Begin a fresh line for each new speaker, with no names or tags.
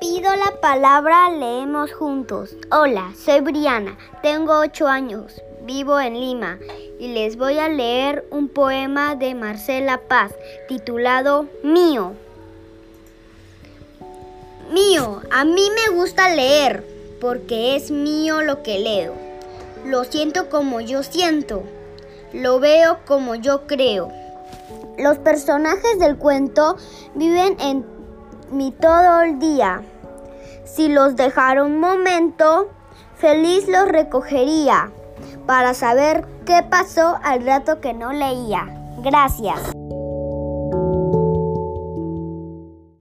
sola palabra leemos juntos. Hola, soy Briana, tengo 8 años, vivo en Lima y les voy a leer un poema de Marcela Paz titulado Mío. Mío, a mí me gusta leer porque es mío lo que leo. Lo siento como yo siento, lo veo como yo creo. Los personajes del cuento viven en mí todo el día. Si los dejara un momento, feliz los recogería para saber qué pasó al rato que no leía. Gracias.